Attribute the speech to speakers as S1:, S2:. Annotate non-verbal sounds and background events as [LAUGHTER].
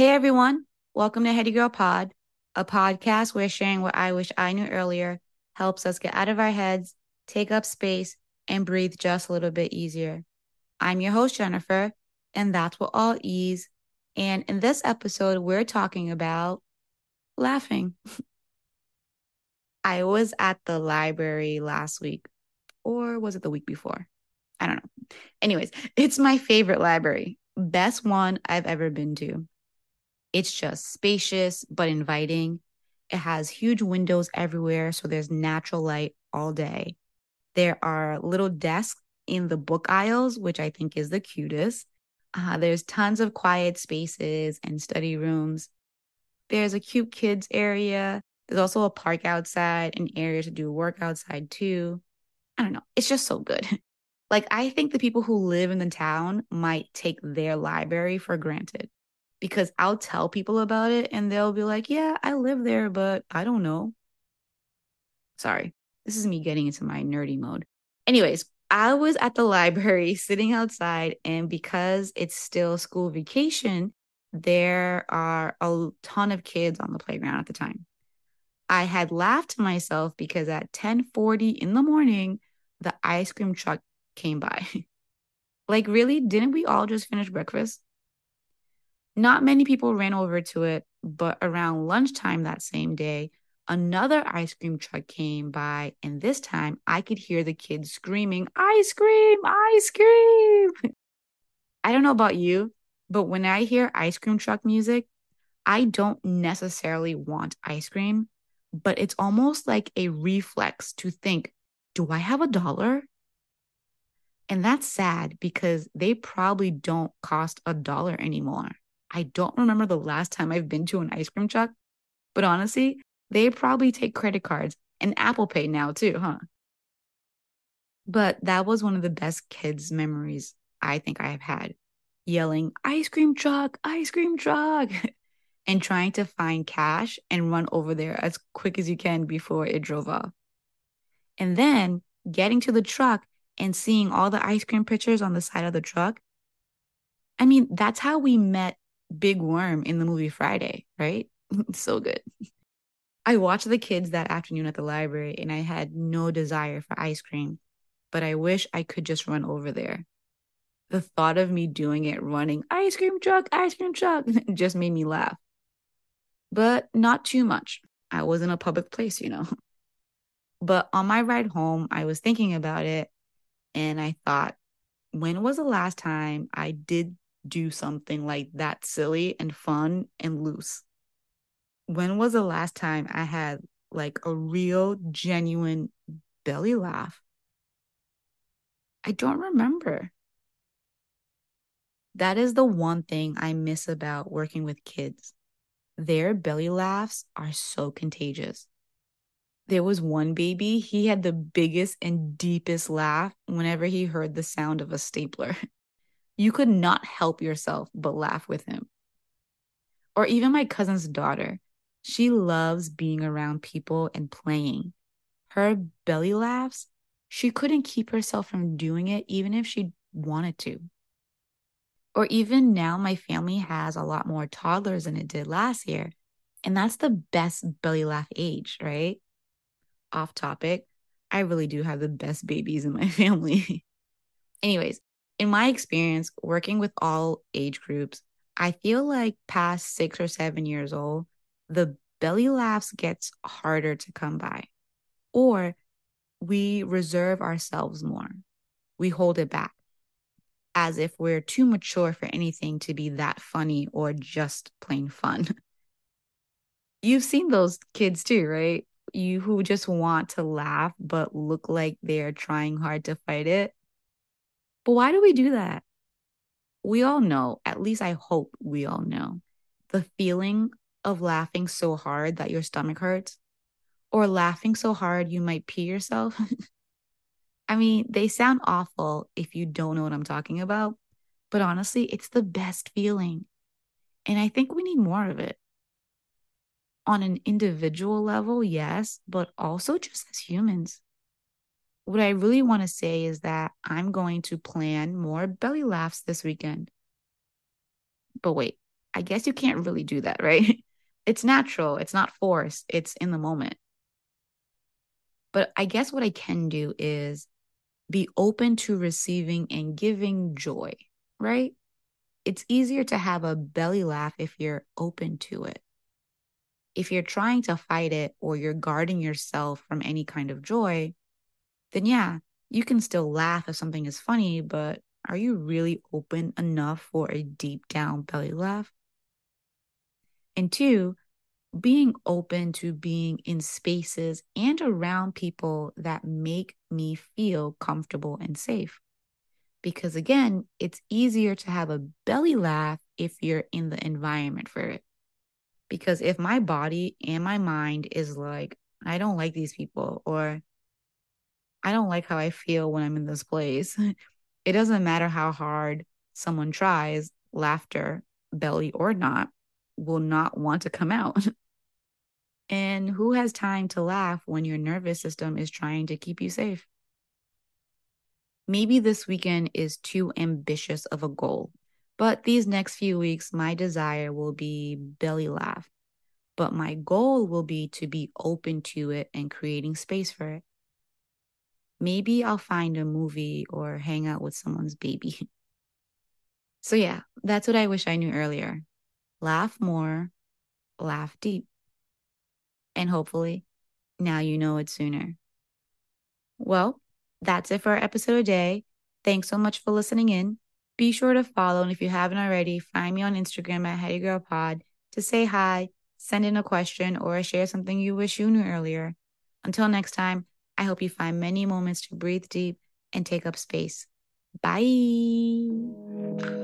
S1: Hey everyone, welcome to Heady Girl Pod, a podcast where sharing what I wish I knew earlier helps us get out of our heads, take up space, and breathe just a little bit easier. I'm your host, Jennifer, and that's what all ease. And in this episode, we're talking about laughing. [LAUGHS] I was at the library last week, or was it the week before? I don't know. Anyways, it's my favorite library, best one I've ever been to. It's just spacious but inviting. It has huge windows everywhere, so there's natural light all day. There are little desks in the book aisles, which I think is the cutest. Uh, there's tons of quiet spaces and study rooms. There's a cute kids area. There's also a park outside an area to do work outside too. I don't know. It's just so good. [LAUGHS] Like, I think the people who live in the town might take their library for granted because I'll tell people about it and they'll be like, yeah, I live there, but I don't know. Sorry, this is me getting into my nerdy mode. Anyways, I was at the [LAUGHS] library sitting outside, and because it's still school vacation, there are a ton of kids on the playground at the time. I had laughed to myself because at 10:40 in the morning, the ice cream truck came by. [LAUGHS] like really, didn't we all just finish breakfast? Not many people ran over to it, but around lunchtime that same day, another ice cream truck came by, and this time I could hear the kids screaming, Ice cream, ice cream. [LAUGHS] I don't know about you, but when I hear ice cream truck music, I don't necessarily want ice cream, but it's almost like a reflex to think, do I have a dollar? And that's sad because they probably don't cost a dollar anymore. I don't remember the last time I've been to an ice cream truck, but honestly, they probably take credit cards and Apple Pay now too, huh? But that was one of the best kids' memories I think I have had yelling, ice cream truck, ice cream truck, [LAUGHS] and trying to find cash and run over there as quick as you can before it drove off. And then getting to the truck and seeing all the ice cream pictures on the side of the truck. I mean, that's how we met Big Worm in the movie Friday, right? [LAUGHS] so good. I watched the kids that afternoon at the library and I had no desire for ice cream, but I wish I could just run over there. The thought of me doing it running ice cream truck, ice cream truck [LAUGHS] just made me laugh. But not too much. I was in a public place, you know. [LAUGHS] But on my ride home, I was thinking about it and I thought, when was the last time I did do something like that silly and fun and loose? When was the last time I had like a real, genuine belly laugh? I don't remember. That is the one thing I miss about working with kids. Their belly laughs are so contagious. There was one baby, he had the biggest and deepest laugh whenever he heard the sound of a stapler. [LAUGHS] You could not help yourself but laugh with him. Or even my cousin's daughter. She loves being around people and playing. Her belly laughs, she couldn't keep herself from doing it even if she wanted to. Or even now, my family has a lot more toddlers than it did last year. And that's the best belly laugh age, right? Off topic, I really do have the best babies in my [LAUGHS] family. Anyways, in my experience working with all age groups, I feel like past six or seven years old, the belly laughs gets harder to come by, or we reserve ourselves more. We hold it back as if we're too mature for anything to be that funny or just plain fun. [LAUGHS] You've seen those kids too, right? You who just want to laugh but look like they're trying hard to fight it. But why do we do that? We all know, at least I hope we all know, the feeling of laughing so hard that your stomach hurts, or laughing so hard you might pee yourself. [LAUGHS] I mean, they sound awful if you don't know what I'm talking about, but honestly, it's the best feeling. And I think we need more of it. On an individual level, yes, but also just as humans what I really want to say is that I'm going to plan more belly laughs this weekend. But wait, I guess you can't really do that, [LAUGHS] right? It's natural, it's not forced, it's in the moment. But I guess what I can do is be open to receiving and giving joy, right? It's easier to have a belly laugh if you're open to it. If you're trying to fight it or you're guarding yourself from any kind of joy, then yeah, you can still laugh if something is funny, but are you really open enough for a deep down belly laugh? And two, being open to being in spaces and around people that make me feel comfortable and safe. Because again, it's easier to have a belly laugh if you're in the environment for it. Because if my body and my mind is like, I don't like these people, or I don't like how I feel when I'm in this place, [LAUGHS] it doesn't matter how hard someone tries, laughter, belly or not, will not want to come out. [LAUGHS] and who has time to laugh when your nervous system is trying to keep you safe? Maybe this weekend is too ambitious of a goal, but these next few weeks, my desire will be belly laugh. But my goal will be to be open to it and creating space for it. Maybe I'll find a movie or hang out with someone's baby. [LAUGHS] So, yeah, that's what I wish I knew earlier laugh more, laugh deep. And hopefully, now you know it sooner. Well, that's it for our episode today. Thanks so much for listening in. Be sure to follow, and if you haven't already, find me on Instagram at Heady Girl Pod to say hi, send in a question, or share something you wish you knew earlier. Until next time, I hope you find many moments to breathe deep and take up space. Bye.